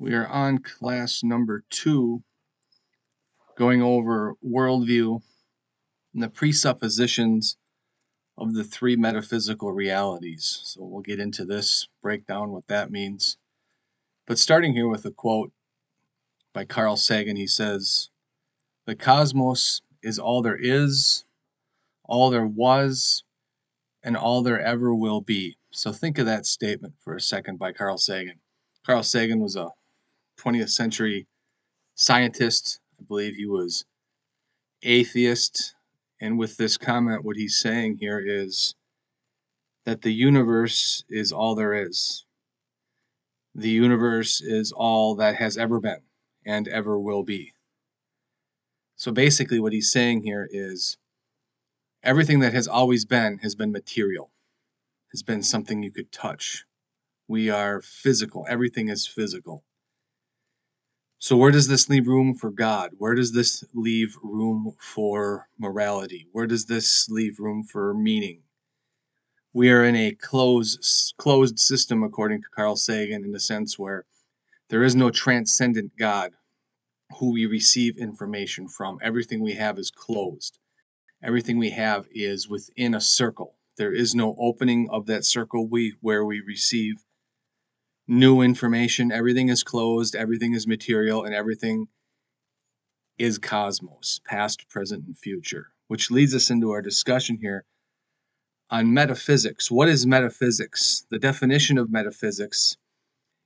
We are on class number two, going over worldview and the presuppositions of the three metaphysical realities. So we'll get into this, break down what that means. But starting here with a quote by Carl Sagan, he says, The cosmos is all there is, all there was, and all there ever will be. So think of that statement for a second by Carl Sagan. Carl Sagan was a 20th century scientist. I believe he was atheist. And with this comment, what he's saying here is that the universe is all there is. The universe is all that has ever been and ever will be. So basically, what he's saying here is everything that has always been has been material, has been something you could touch. We are physical, everything is physical. So, where does this leave room for God? Where does this leave room for morality? Where does this leave room for meaning? We are in a closed, closed system, according to Carl Sagan, in the sense where there is no transcendent God who we receive information from. Everything we have is closed, everything we have is within a circle. There is no opening of that circle we, where we receive new information. Everything is closed, everything is material, and everything is cosmos, past, present, and future. Which leads us into our discussion here on metaphysics. What is metaphysics? The definition of metaphysics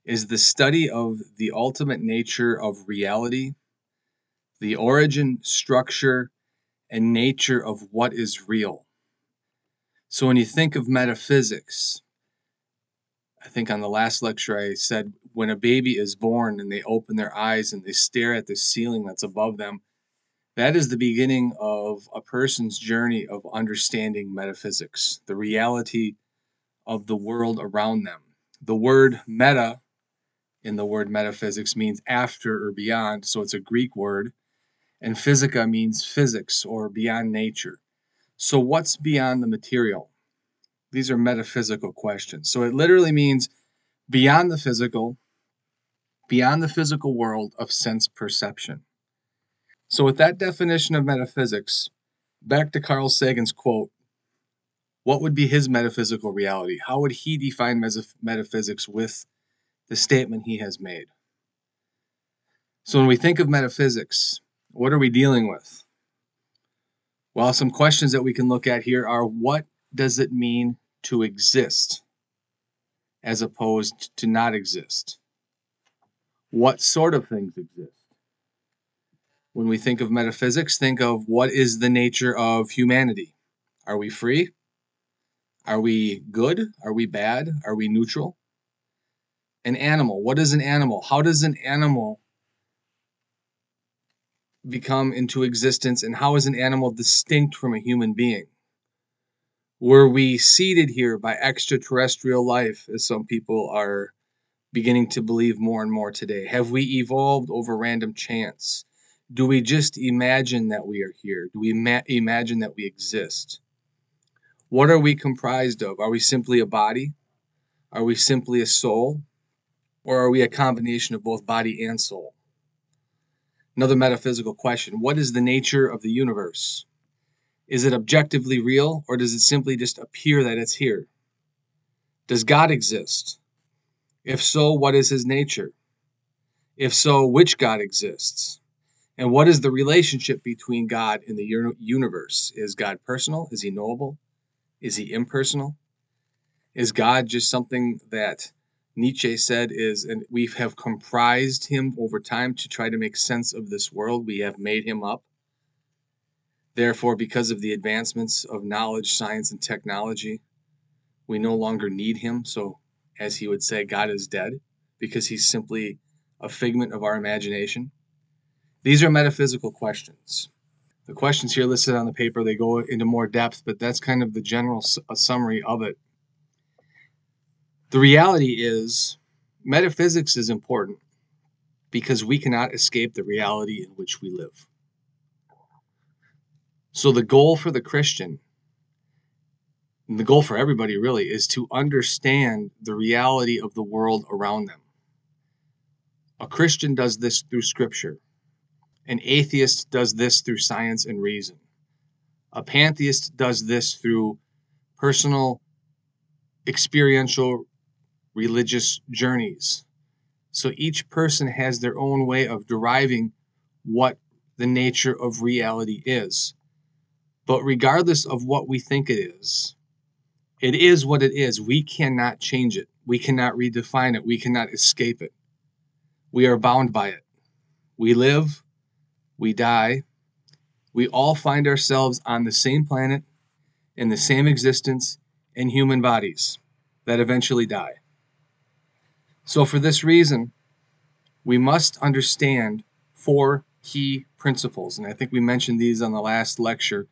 is the study of the ultimate nature of reality, the origin, structure, and nature of what is real. So when you think of metaphysics, I think on the last lecture I said when a baby is born and they open their eyes and they stare at the ceiling that's above them, that is the beginning of a person's journey of understanding metaphysics, the reality of the world around them. The word meta in the word metaphysics means after or beyond, so it's a Greek word, and physica means physics or beyond nature. So, what's beyond the material? These are metaphysical questions. So it literally means beyond the physical, beyond the physical world of sense perception. So, with that definition of metaphysics, back to Carl Sagan's quote, what would be his metaphysical reality? How would he define metaphysics with the statement he has made? So, when we think of metaphysics, what are we dealing with? Well, some questions that we can look at here are what does it mean to exist as opposed to not exist? What sort of things exist? When we think of metaphysics, think of what is the nature of humanity? Are we free? Are we good? Are we bad? Are we neutral? An animal. What is an animal? How does an animal become into existence and how is an animal distinct from a human being? Were we seeded here by extraterrestrial life, as some people are beginning to believe more and more today? Have we evolved over random chance? Do we just imagine that we are here? Do we ma- imagine that we exist? What are we comprised of? Are we simply a body? Are we simply a soul? Or are we a combination of both body and soul? Another metaphysical question What is the nature of the universe? Is it objectively real, or does it simply just appear that it's here? Does God exist? If so, what is his nature? If so, which God exists? And what is the relationship between God and the universe? Is God personal? Is he knowable? Is he impersonal? Is God just something that Nietzsche said is, and we have comprised him over time to try to make sense of this world? We have made him up. Therefore, because of the advancements of knowledge, science, and technology, we no longer need him. So, as he would say, God is dead because he's simply a figment of our imagination. These are metaphysical questions. The questions here listed on the paper, they go into more depth, but that's kind of the general summary of it. The reality is, metaphysics is important because we cannot escape the reality in which we live. So the goal for the Christian, and the goal for everybody really, is to understand the reality of the world around them. A Christian does this through scripture. An atheist does this through science and reason. A pantheist does this through personal, experiential, religious journeys. So each person has their own way of deriving what the nature of reality is. But regardless of what we think it is, it is what it is. We cannot change it. We cannot redefine it. We cannot escape it. We are bound by it. We live, we die, we all find ourselves on the same planet, in the same existence, in human bodies that eventually die. So, for this reason, we must understand four key principles. And I think we mentioned these on the last lecture.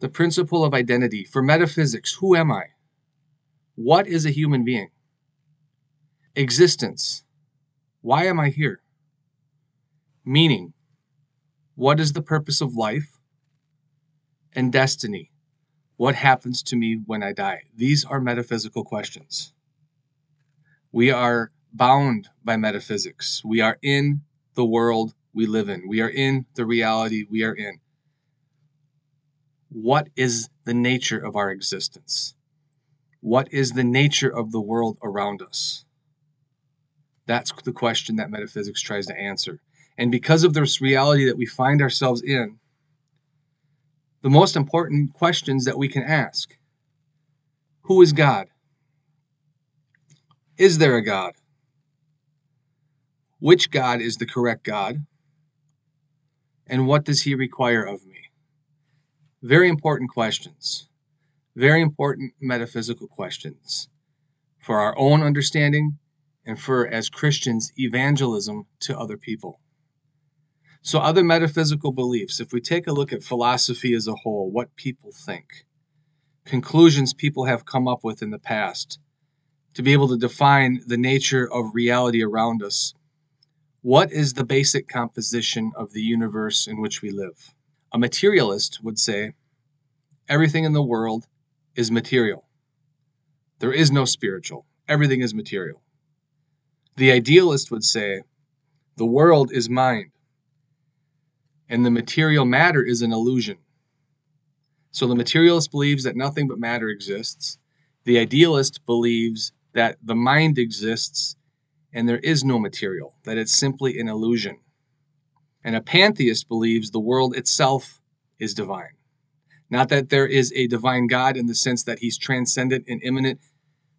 The principle of identity. For metaphysics, who am I? What is a human being? Existence. Why am I here? Meaning. What is the purpose of life? And destiny. What happens to me when I die? These are metaphysical questions. We are bound by metaphysics. We are in the world we live in. We are in the reality we are in. What is the nature of our existence? What is the nature of the world around us? That's the question that metaphysics tries to answer. And because of this reality that we find ourselves in, the most important questions that we can ask Who is God? Is there a God? Which God is the correct God? And what does he require of me? Very important questions. Very important metaphysical questions for our own understanding and for, as Christians, evangelism to other people. So, other metaphysical beliefs, if we take a look at philosophy as a whole, what people think, conclusions people have come up with in the past, to be able to define the nature of reality around us what is the basic composition of the universe in which we live? A materialist would say everything in the world is material. There is no spiritual, everything is material. The idealist would say the world is mind, and the material matter is an illusion. So the materialist believes that nothing but matter exists. The idealist believes that the mind exists and there is no material, that it's simply an illusion. And a pantheist believes the world itself is divine. Not that there is a divine God in the sense that he's transcendent and immanent,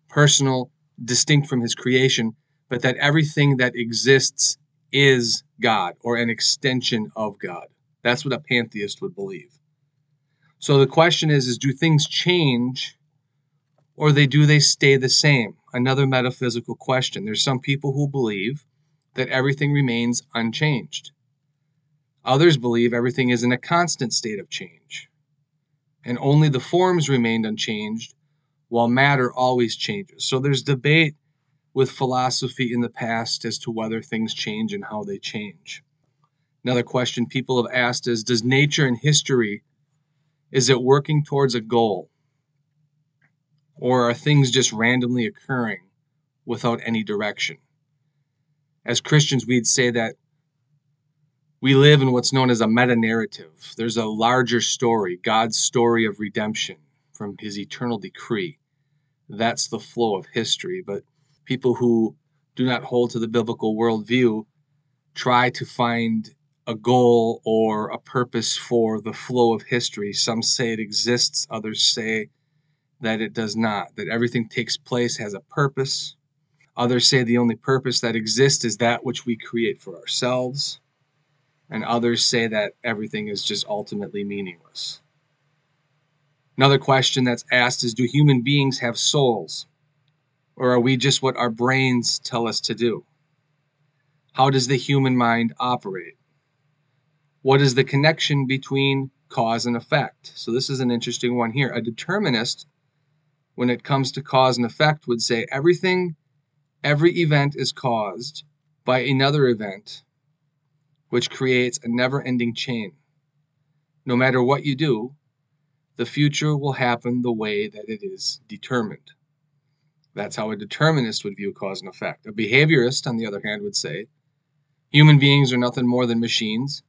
personal, distinct from his creation, but that everything that exists is God or an extension of God. That's what a pantheist would believe. So the question is, is do things change or they do they stay the same? Another metaphysical question. There's some people who believe that everything remains unchanged. Others believe everything is in a constant state of change, and only the forms remained unchanged while matter always changes. So there's debate with philosophy in the past as to whether things change and how they change. Another question people have asked is Does nature and history, is it working towards a goal? Or are things just randomly occurring without any direction? As Christians, we'd say that we live in what's known as a meta narrative. There's a larger story, God's story of redemption from his eternal decree. That's the flow of history. But people who do not hold to the biblical worldview try to find a goal or a purpose for the flow of history. Some say it exists, others say that it does not, that everything takes place has a purpose. Others say the only purpose that exists is that which we create for ourselves. And others say that everything is just ultimately meaningless. Another question that's asked is Do human beings have souls? Or are we just what our brains tell us to do? How does the human mind operate? What is the connection between cause and effect? So, this is an interesting one here. A determinist when it comes to cause and effect would say everything, every event is caused by another event, which creates a never ending chain. No matter what you do, the future will happen the way that it is determined. That's how a determinist would view cause and effect. A behaviorist, on the other hand, would say Human beings are nothing more than machines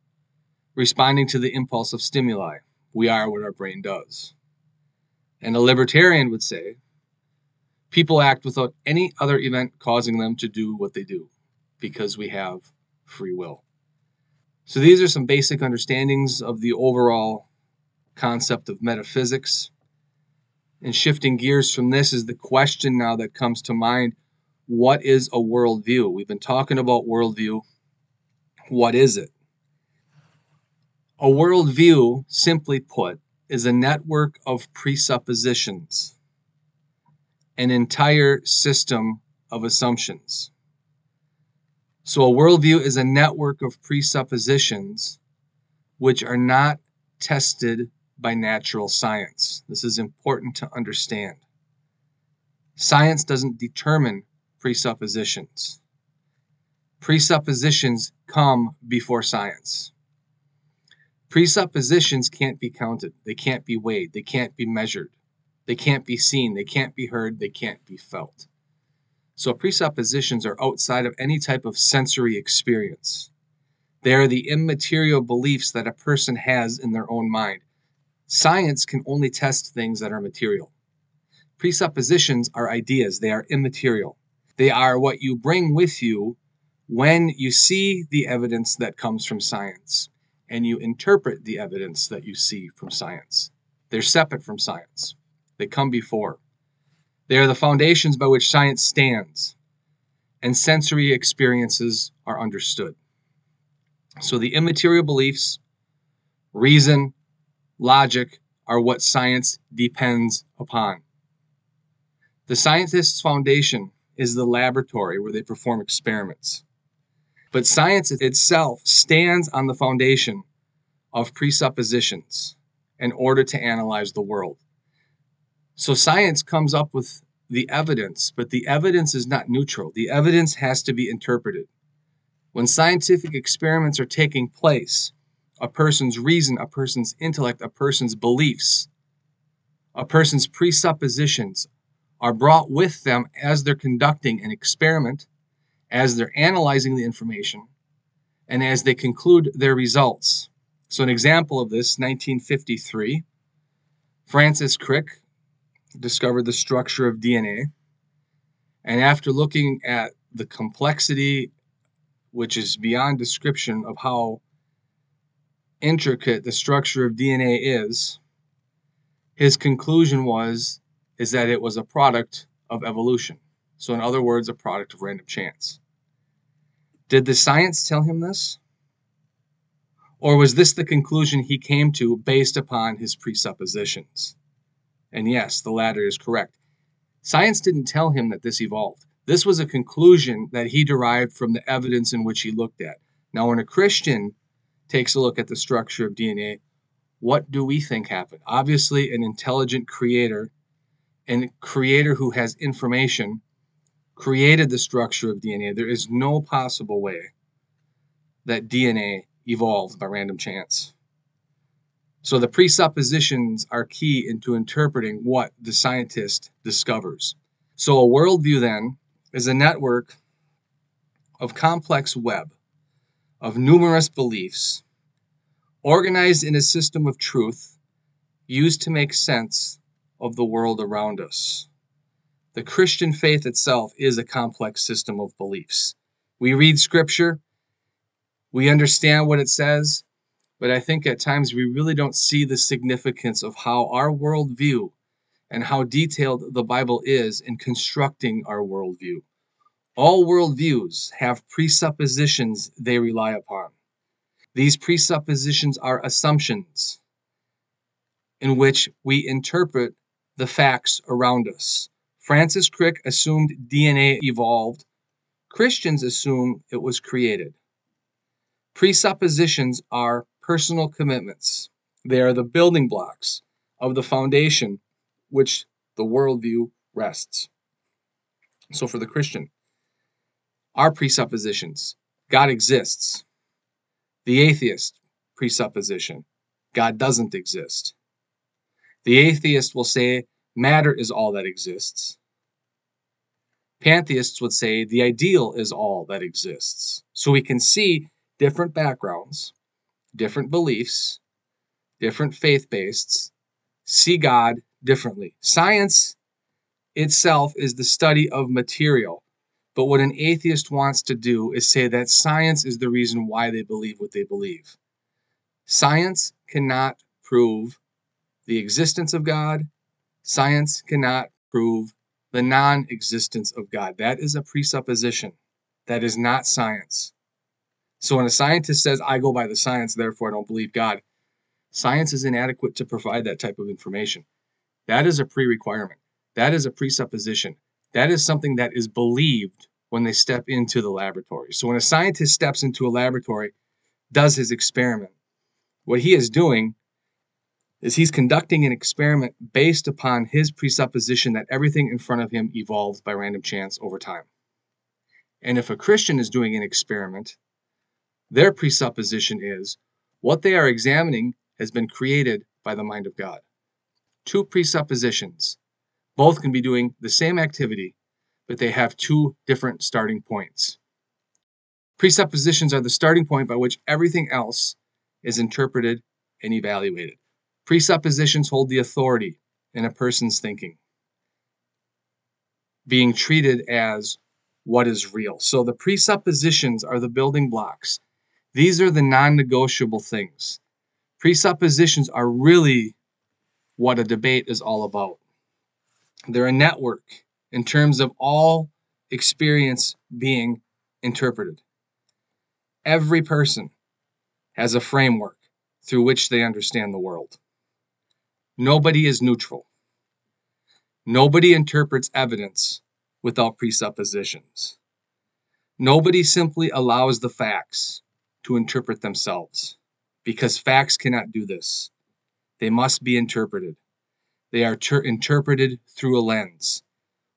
responding to the impulse of stimuli. We are what our brain does. And a libertarian would say people act without any other event causing them to do what they do because we have free will. So these are some basic understandings of the overall concept of metaphysics. And shifting gears from this is the question now that comes to mind what is a worldview? We've been talking about worldview. What is it? A worldview, simply put, is a network of presuppositions, an entire system of assumptions. So, a worldview is a network of presuppositions which are not tested by natural science. This is important to understand. Science doesn't determine presuppositions. Presuppositions come before science. Presuppositions can't be counted, they can't be weighed, they can't be measured, they can't be seen, they can't be heard, they can't be felt. So, presuppositions are outside of any type of sensory experience. They are the immaterial beliefs that a person has in their own mind. Science can only test things that are material. Presuppositions are ideas, they are immaterial. They are what you bring with you when you see the evidence that comes from science and you interpret the evidence that you see from science. They're separate from science, they come before. They are the foundations by which science stands, and sensory experiences are understood. So the immaterial beliefs, reason, logic are what science depends upon. The scientist's foundation is the laboratory where they perform experiments. But science itself stands on the foundation of presuppositions in order to analyze the world. So science comes up with the evidence, but the evidence is not neutral. The evidence has to be interpreted. When scientific experiments are taking place, a person's reason, a person's intellect, a person's beliefs, a person's presuppositions are brought with them as they're conducting an experiment, as they're analyzing the information, and as they conclude their results. So, an example of this 1953, Francis Crick discovered the structure of DNA. And after looking at the complexity, which is beyond description, of how intricate the structure of DNA is, his conclusion was is that it was a product of evolution. So in other words, a product of random chance. Did the science tell him this? Or was this the conclusion he came to based upon his presuppositions? And yes, the latter is correct. Science didn't tell him that this evolved. This was a conclusion that he derived from the evidence in which he looked at. Now, when a Christian takes a look at the structure of DNA, what do we think happened? Obviously, an intelligent creator, and creator who has information, created the structure of DNA. There is no possible way that DNA evolved by random chance. So the presuppositions are key into interpreting what the scientist discovers. So a worldview then is a network of complex web of numerous beliefs, organized in a system of truth used to make sense of the world around us. The Christian faith itself is a complex system of beliefs. We read scripture, we understand what it says, but I think at times we really don't see the significance of how our worldview and how detailed the Bible is in constructing our worldview. All worldviews have presuppositions they rely upon. These presuppositions are assumptions in which we interpret the facts around us. Francis Crick assumed DNA evolved. Christians assume it was created. Presuppositions are personal commitments. They are the building blocks of the foundation which the worldview rests. So, for the Christian, our presuppositions God exists. The atheist presupposition God doesn't exist. The atheist will say matter is all that exists. Pantheists would say the ideal is all that exists. So we can see different backgrounds, different beliefs, different faith based, see God differently. Science itself is the study of material. But what an atheist wants to do is say that science is the reason why they believe what they believe. Science cannot prove the existence of God. Science cannot prove the non existence of God. That is a presupposition. That is not science. So when a scientist says, I go by the science, therefore I don't believe God, science is inadequate to provide that type of information. That is a pre requirement. That is a presupposition. That is something that is believed when they step into the laboratory. So when a scientist steps into a laboratory, does his experiment, what he is doing is he's conducting an experiment based upon his presupposition that everything in front of him evolves by random chance over time. And if a Christian is doing an experiment, their presupposition is what they are examining has been created by the mind of God. Two presuppositions both can be doing the same activity, but they have two different starting points. Presuppositions are the starting point by which everything else is interpreted and evaluated. Presuppositions hold the authority in a person's thinking, being treated as what is real. So the presuppositions are the building blocks. These are the non negotiable things. Presuppositions are really what a debate is all about. They're a network in terms of all experience being interpreted. Every person has a framework through which they understand the world. Nobody is neutral. Nobody interprets evidence without presuppositions. Nobody simply allows the facts to interpret themselves because facts cannot do this. They must be interpreted. They are ter- interpreted through a lens,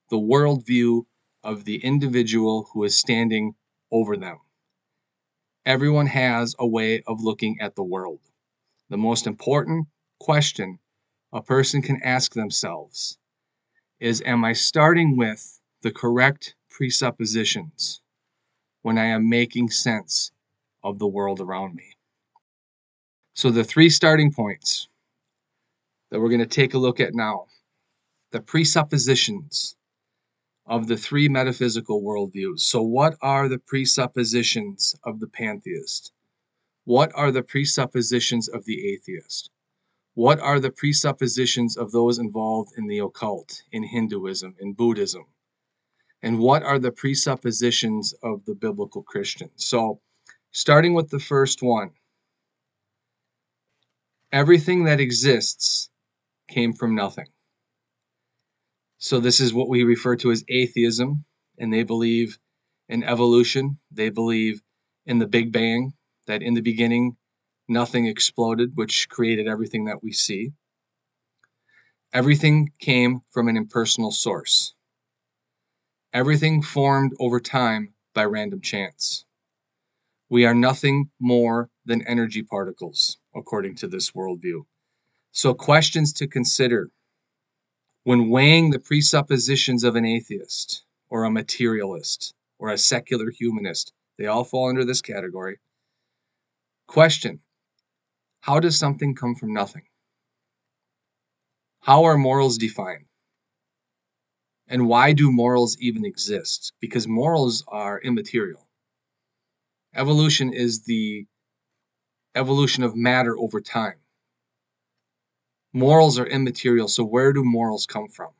the worldview of the individual who is standing over them. Everyone has a way of looking at the world. The most important question a person can ask themselves is Am I starting with the correct presuppositions when I am making sense of the world around me? So, the three starting points that we're going to take a look at now the presuppositions of the three metaphysical worldviews. So, what are the presuppositions of the pantheist? What are the presuppositions of the atheist? What are the presuppositions of those involved in the occult, in Hinduism, in Buddhism? And what are the presuppositions of the biblical Christian? So, starting with the first one, everything that exists came from nothing. So, this is what we refer to as atheism, and they believe in evolution. They believe in the Big Bang, that in the beginning nothing exploded, which created everything that we see. Everything came from an impersonal source. Everything formed over time by random chance. We are nothing more than energy particles, according to this worldview. So, questions to consider when weighing the presuppositions of an atheist or a materialist or a secular humanist, they all fall under this category. Question How does something come from nothing? How are morals defined? And why do morals even exist? Because morals are immaterial. Evolution is the evolution of matter over time. Morals are immaterial, so where do morals come from?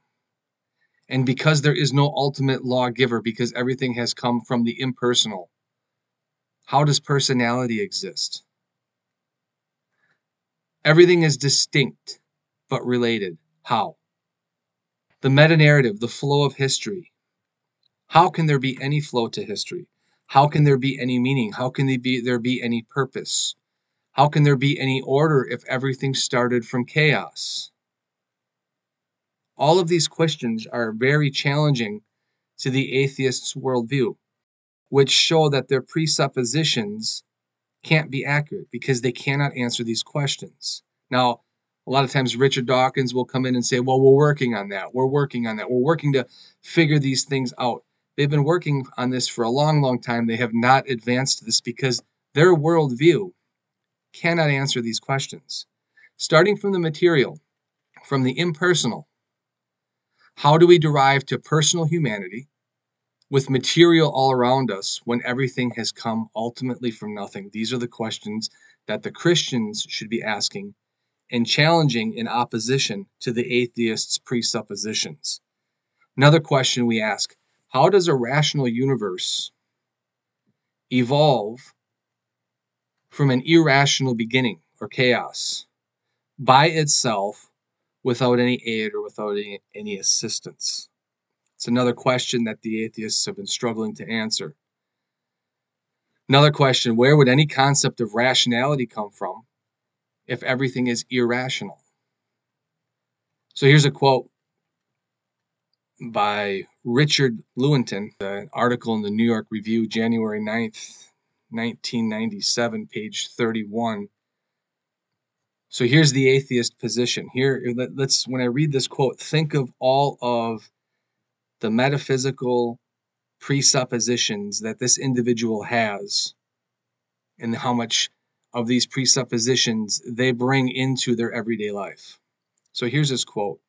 And because there is no ultimate lawgiver, because everything has come from the impersonal, how does personality exist? Everything is distinct but related. How? The meta narrative, the flow of history. How can there be any flow to history? How can there be any meaning? How can there be, there be any purpose? How can there be any order if everything started from chaos? All of these questions are very challenging to the atheist's worldview, which show that their presuppositions can't be accurate because they cannot answer these questions. Now, a lot of times Richard Dawkins will come in and say, Well, we're working on that. We're working on that. We're working to figure these things out. They've been working on this for a long, long time. They have not advanced this because their worldview cannot answer these questions. Starting from the material, from the impersonal, how do we derive to personal humanity with material all around us when everything has come ultimately from nothing? These are the questions that the Christians should be asking and challenging in opposition to the atheists' presuppositions. Another question we ask how does a rational universe evolve from an irrational beginning or chaos by itself without any aid or without any, any assistance? It's another question that the atheists have been struggling to answer. Another question where would any concept of rationality come from if everything is irrational? So here's a quote by Richard Lewontin, article in the New York Review, January 9th, 1997, page 31. So here's the atheist position. Here, let's, when I read this quote, think of all of the metaphysical presuppositions that this individual has and how much of these presuppositions they bring into their everyday life. So here's his quote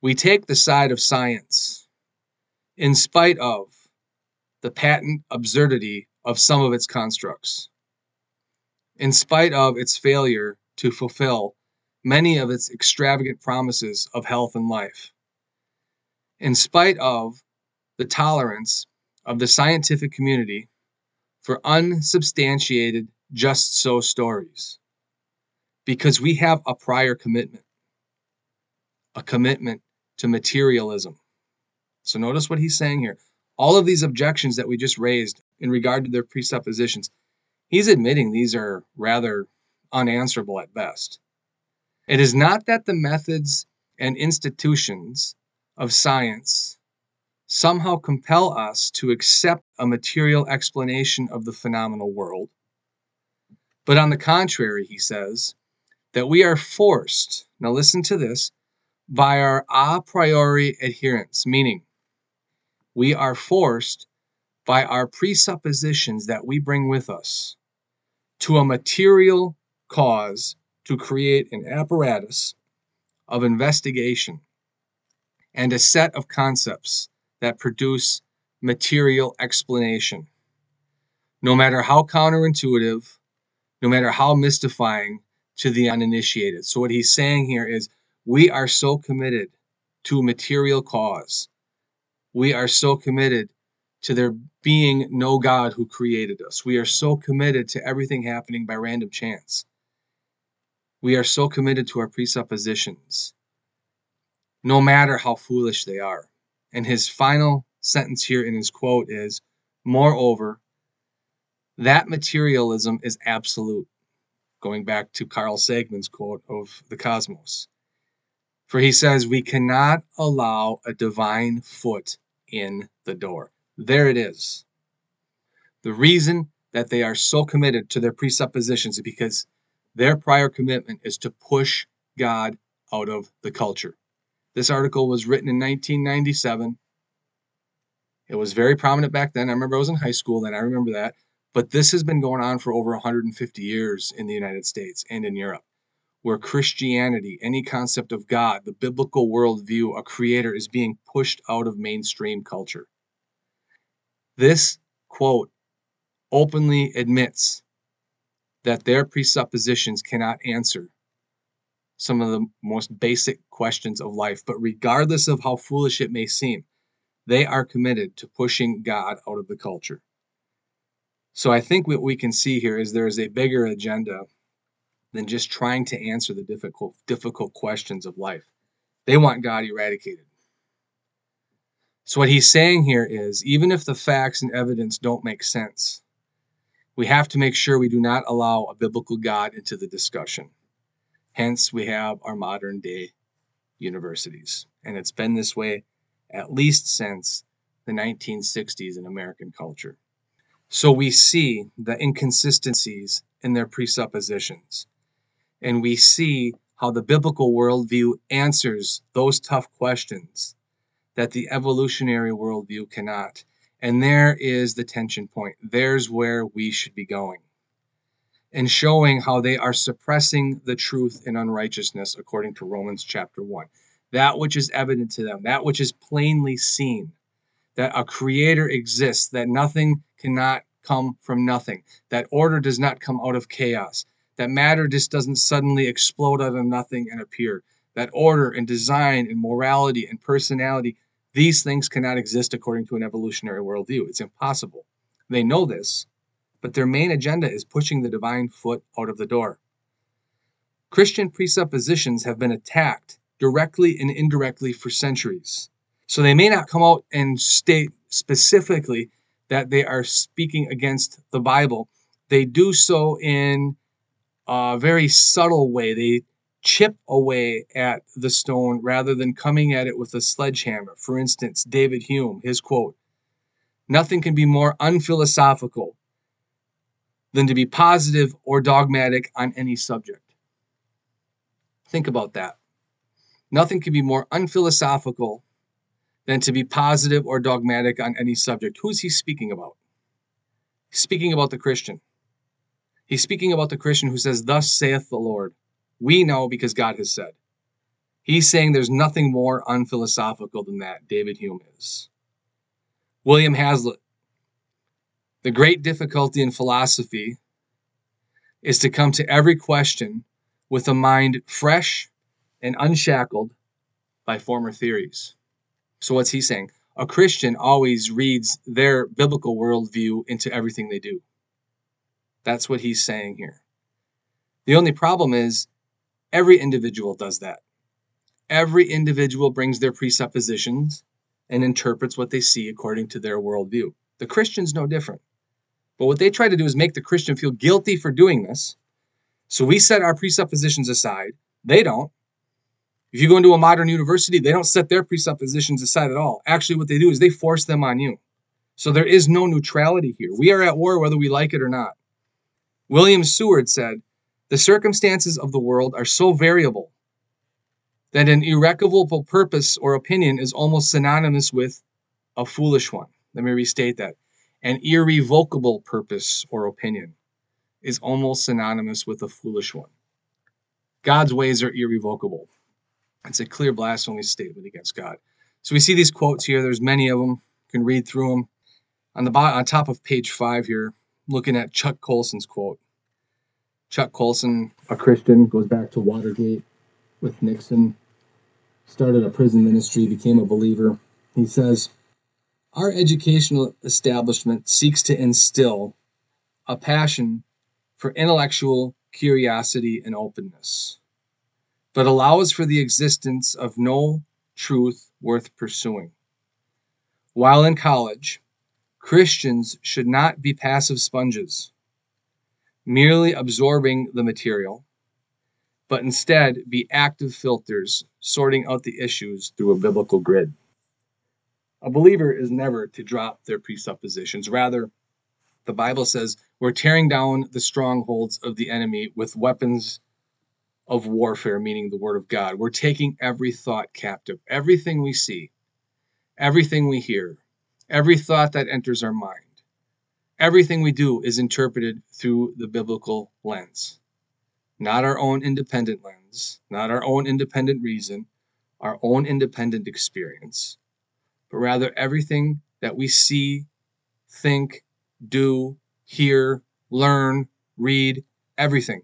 We take the side of science in spite of the patent absurdity of some of its constructs, in spite of its failure to fulfill many of its extravagant promises of health and life, in spite of the tolerance of the scientific community for unsubstantiated just so stories because we have a prior commitment, a commitment to materialism. So notice what he's saying here. All of these objections that we just raised in regard to their presuppositions, he's admitting these are rather unanswerable at best. It is not that the methods and institutions of science somehow compel us to accept a material explanation of the phenomenal world. But on the contrary, he says, that we are forced, now listen to this, by our a priori adherence, meaning we are forced by our presuppositions that we bring with us to a material cause to create an apparatus of investigation and a set of concepts that produce material explanation. No matter how counterintuitive, no matter how mystifying to the uninitiated. So, what he's saying here is we are so committed to a material cause. We are so committed to there being no God who created us. We are so committed to everything happening by random chance. We are so committed to our presuppositions, no matter how foolish they are. And his final sentence here in his quote is Moreover, that materialism is absolute, going back to Carl Sagan's quote of the cosmos. For he says, We cannot allow a divine foot in the door. There it is. The reason that they are so committed to their presuppositions is because their prior commitment is to push God out of the culture. This article was written in 1997. It was very prominent back then. I remember I was in high school then. I remember that. But this has been going on for over 150 years in the United States and in Europe, where Christianity, any concept of God, the biblical worldview, a creator, is being pushed out of mainstream culture. This quote openly admits that their presuppositions cannot answer some of the most basic questions of life. But regardless of how foolish it may seem, they are committed to pushing God out of the culture. So I think what we can see here is there is a bigger agenda than just trying to answer the difficult difficult questions of life. They want God eradicated. So what he's saying here is even if the facts and evidence don't make sense, we have to make sure we do not allow a biblical God into the discussion. Hence, we have our modern day universities. And it's been this way at least since the 1960s in American culture. So we see the inconsistencies in their presuppositions. And we see how the biblical worldview answers those tough questions that the evolutionary worldview cannot. And there is the tension point. There's where we should be going. And showing how they are suppressing the truth in unrighteousness, according to Romans chapter 1. That which is evident to them, that which is plainly seen, that a creator exists, that nothing cannot come from nothing, that order does not come out of chaos, that matter just doesn't suddenly explode out of nothing and appear, that order and design and morality and personality, these things cannot exist according to an evolutionary worldview. It's impossible. They know this, but their main agenda is pushing the divine foot out of the door. Christian presuppositions have been attacked directly and indirectly for centuries. So they may not come out and state specifically that they are speaking against the Bible. They do so in a very subtle way. They chip away at the stone rather than coming at it with a sledgehammer. For instance, David Hume, his quote Nothing can be more unphilosophical than to be positive or dogmatic on any subject. Think about that. Nothing can be more unphilosophical than to be positive or dogmatic on any subject. Who's he speaking about? Speaking about the Christian. He's speaking about the Christian who says, Thus saith the Lord. We know because God has said. He's saying there's nothing more unphilosophical than that, David Hume is. William Hazlitt. The great difficulty in philosophy is to come to every question with a mind fresh and unshackled by former theories. So, what's he saying? A Christian always reads their biblical worldview into everything they do. That's what he's saying here. The only problem is every individual does that. Every individual brings their presuppositions and interprets what they see according to their worldview. The Christian's no different. But what they try to do is make the Christian feel guilty for doing this. So we set our presuppositions aside. They don't. If you go into a modern university, they don't set their presuppositions aside at all. Actually, what they do is they force them on you. So there is no neutrality here. We are at war whether we like it or not. William Seward said, The circumstances of the world are so variable that an irrevocable purpose or opinion is almost synonymous with a foolish one. Let me restate that. An irrevocable purpose or opinion is almost synonymous with a foolish one. God's ways are irrevocable. It's a clear blasphemy statement against God. So we see these quotes here. There's many of them. You can read through them. On the on top of page five here, looking at Chuck Colson's quote. Chuck Colson, a Christian, goes back to Watergate with Nixon, started a prison ministry, became a believer. He says, Our educational establishment seeks to instill a passion for intellectual curiosity and openness but allows for the existence of no truth worth pursuing. While in college, Christians should not be passive sponges, merely absorbing the material, but instead be active filters sorting out the issues through a biblical grid. A believer is never to drop their presuppositions. Rather, the Bible says we're tearing down the strongholds of the enemy with weapons of warfare, meaning the Word of God. We're taking every thought captive, everything we see, everything we hear, every thought that enters our mind. Everything we do is interpreted through the biblical lens, not our own independent lens, not our own independent reason, our own independent experience, but rather everything that we see, think, do, hear, learn, read, everything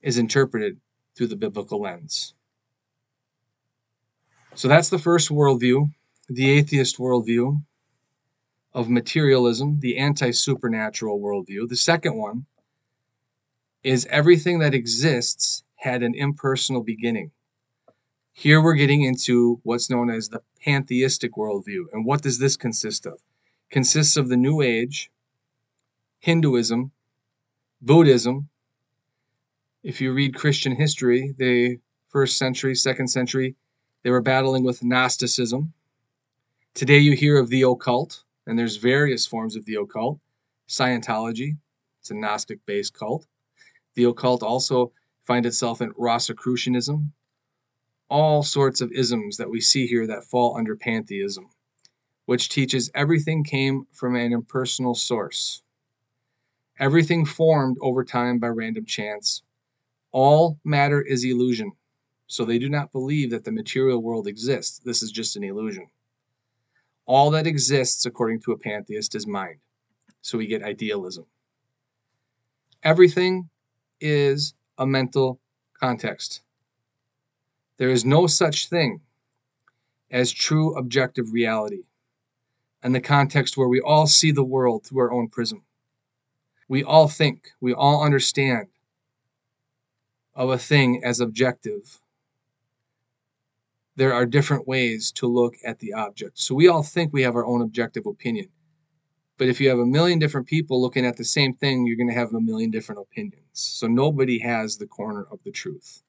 is interpreted through the biblical lens. So that's the first worldview, the atheist worldview of materialism, the anti supernatural worldview. The second one is everything that exists had an impersonal beginning. Here we're getting into what's known as the pantheistic worldview. And what does this consist of? Consists of the New Age, Hinduism, Buddhism, if you read Christian history, the first century, second century, they were battling with Gnosticism. Today you hear of the occult, and there's various forms of the occult. Scientology, it's a Gnostic based cult. The occult also finds itself in Rosicrucianism, all sorts of isms that we see here that fall under pantheism, which teaches everything came from an impersonal source. Everything formed over time by random chance. All matter is illusion. So they do not believe that the material world exists. This is just an illusion. All that exists, according to a pantheist, is mind. So we get idealism. Everything is a mental context. There is no such thing as true objective reality and the context where we all see the world through our own prism. We all think, we all understand of a thing as objective. There are different ways to look at the object. So we all think we have our own objective opinion. But if you have a million different people looking at the same thing, you're going to have a million different opinions. So nobody has the corner of the truth.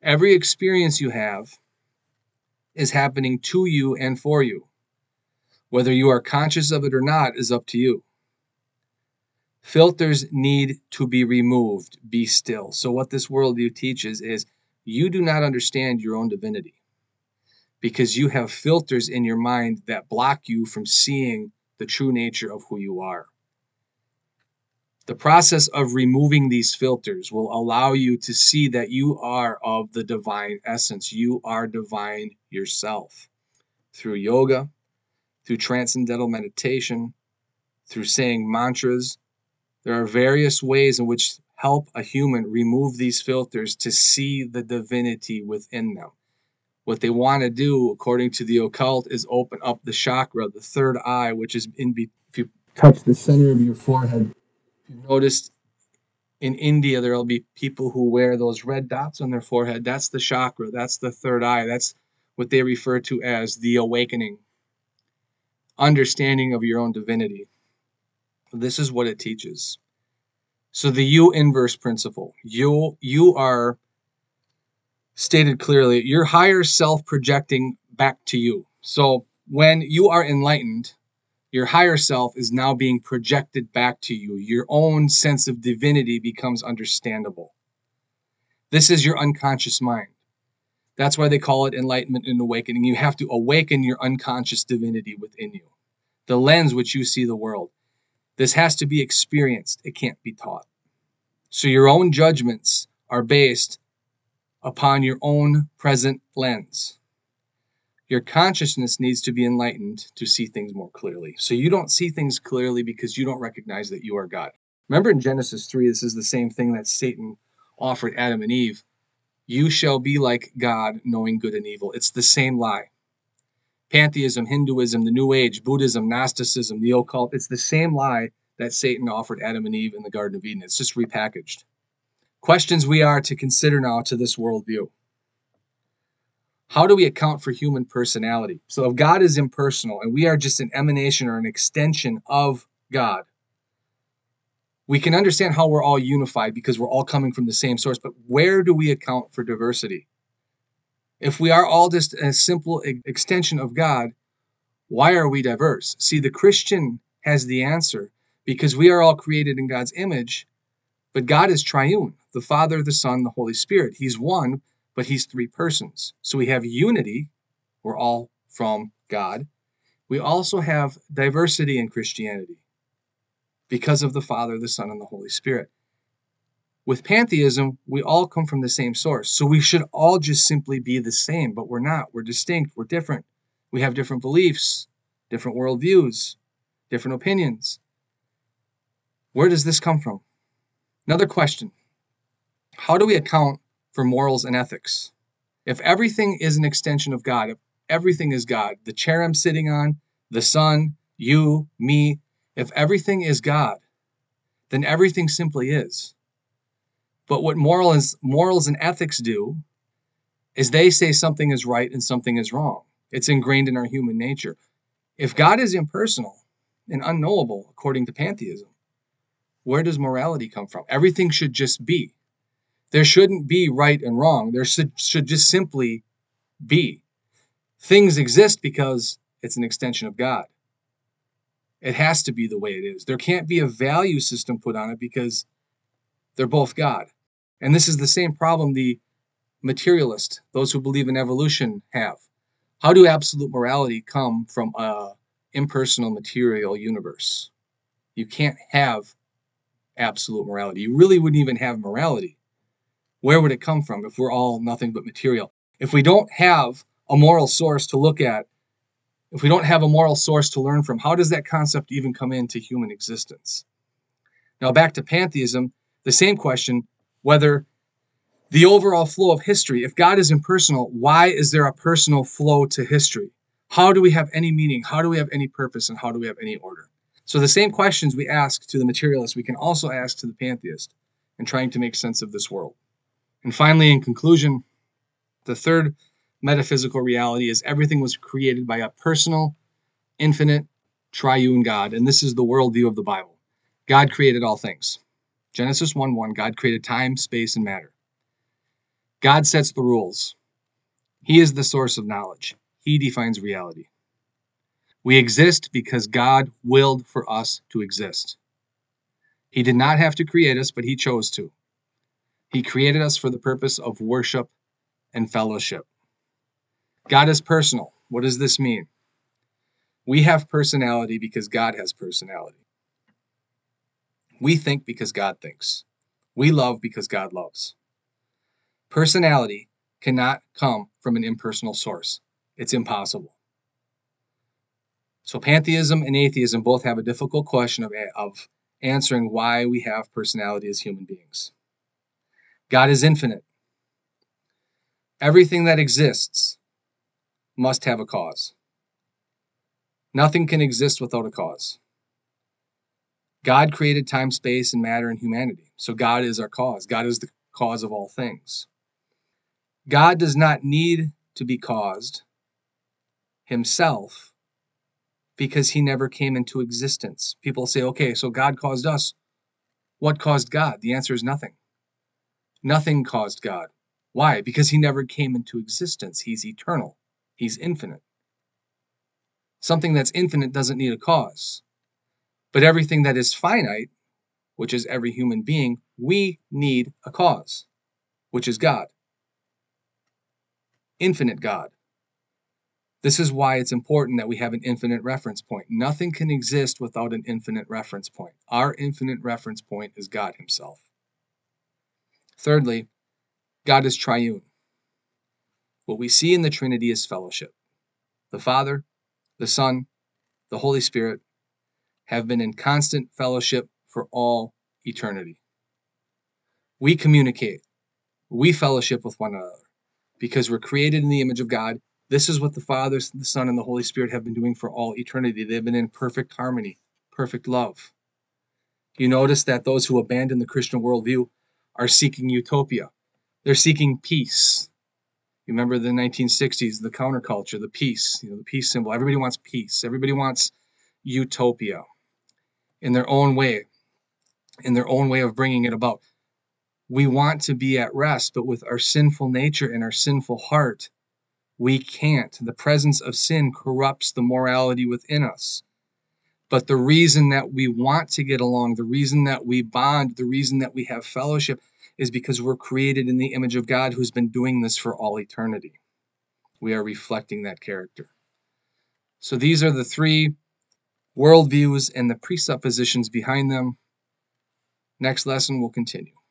Every experience you have is happening to you and for you. Whether you are conscious of it or not is up to you. Filters need to be removed. Be still. So, what this worldview teaches is you do not understand your own divinity because you have filters in your mind that block you from seeing the true nature of who you are. The process of removing these filters will allow you to see that you are of the divine essence. You are divine yourself. Through yoga, through transcendental meditation, through saying mantras, there are various ways in which help a human remove these filters to see the divinity within them. What they want to do, according to the occult, is open up the chakra, the third eye, which is in. Be- if you touch the center of your forehead, you've noticed in India there'll be people who wear those red dots on their forehead. That's the chakra. That's the third eye. That's what they refer to as the awakening, understanding of your own divinity. This is what it teaches. So the U inverse principle. You you are stated clearly your higher self projecting back to you. So when you are enlightened, your higher self is now being projected back to you. Your own sense of divinity becomes understandable. This is your unconscious mind. That's why they call it enlightenment and awakening. You have to awaken your unconscious divinity within you, the lens which you see the world. This has to be experienced, it can't be taught. So your own judgments are based upon your own present lens. Your consciousness needs to be enlightened to see things more clearly. So you don't see things clearly because you don't recognize that you are God. Remember in Genesis 3, this is the same thing that Satan offered Adam and Eve. You shall be like God, knowing good and evil. It's the same lie. Pantheism, Hinduism, the New Age, Buddhism, Gnosticism, the occult, it's the same lie that Satan offered Adam and Eve in the Garden of Eden. It's just repackaged. Questions we are to consider now to this worldview. How do we account for human personality? So, if God is impersonal and we are just an emanation or an extension of God, we can understand how we're all unified because we're all coming from the same source. But where do we account for diversity? If we are all just a simple extension of God, why are we diverse? See, the Christian has the answer because we are all created in God's image, but God is triune the Father, the Son, the Holy Spirit. He's one, but He's three persons. So we have unity, we're all from God. We also have diversity in Christianity because of the Father, the Son, and the Holy Spirit. With pantheism, we all come from the same source. So we should all just simply be the same, but we're not. We're distinct. We're different. We have different beliefs, different worldviews, different opinions. Where does this come from? Another question How do we account for morals and ethics. If everything is an extension of God, if everything is God, the chair I'm sitting on, the sun, you, me, if everything is God, then everything simply is. But what morals, morals and ethics do is they say something is right and something is wrong. It's ingrained in our human nature. If God is impersonal and unknowable, according to pantheism, where does morality come from? Everything should just be. There shouldn't be right and wrong. There should, should just simply be. Things exist because it's an extension of God. It has to be the way it is. There can't be a value system put on it because they're both God. And this is the same problem the materialists, those who believe in evolution, have? How do absolute morality come from a impersonal material universe? You can't have absolute morality. You really wouldn't even have morality. Where would it come from if we're all nothing but material? If we don't have a moral source to look at, if we don't have a moral source to learn from, how does that concept even come into human existence? Now, back to pantheism, the same question whether the overall flow of history, if God is impersonal, why is there a personal flow to history? How do we have any meaning? How do we have any purpose? And how do we have any order? So, the same questions we ask to the materialist, we can also ask to the pantheist in trying to make sense of this world. And finally, in conclusion, the third metaphysical reality is everything was created by a personal, infinite, triune God. And this is the worldview of the Bible. God created all things. Genesis 1 1, God created time, space, and matter. God sets the rules. He is the source of knowledge. He defines reality. We exist because God willed for us to exist. He did not have to create us, but He chose to. He created us for the purpose of worship and fellowship. God is personal. What does this mean? We have personality because God has personality. We think because God thinks. We love because God loves. Personality cannot come from an impersonal source. It's impossible. So, pantheism and atheism both have a difficult question of, of answering why we have personality as human beings. God is infinite. Everything that exists must have a cause. Nothing can exist without a cause. God created time, space, and matter and humanity. So God is our cause. God is the cause of all things. God does not need to be caused himself because he never came into existence. People say, okay, so God caused us. What caused God? The answer is nothing. Nothing caused God. Why? Because he never came into existence. He's eternal, he's infinite. Something that's infinite doesn't need a cause. But everything that is finite, which is every human being, we need a cause, which is God. Infinite God. This is why it's important that we have an infinite reference point. Nothing can exist without an infinite reference point. Our infinite reference point is God Himself. Thirdly, God is triune. What we see in the Trinity is fellowship. The Father, the Son, the Holy Spirit have been in constant fellowship for all eternity. We communicate, we fellowship with one another because we're created in the image of God. This is what the Father, the Son, and the Holy Spirit have been doing for all eternity. They've been in perfect harmony, perfect love. You notice that those who abandon the Christian worldview are seeking utopia. They're seeking peace. You remember the 1960s, the counterculture, the peace, you know, the peace symbol. Everybody wants peace. Everybody wants utopia in their own way, in their own way of bringing it about. We want to be at rest, but with our sinful nature and our sinful heart, we can't. The presence of sin corrupts the morality within us. But the reason that we want to get along, the reason that we bond, the reason that we have fellowship is because we're created in the image of God who's been doing this for all eternity. We are reflecting that character. So these are the three worldviews and the presuppositions behind them. Next lesson will continue.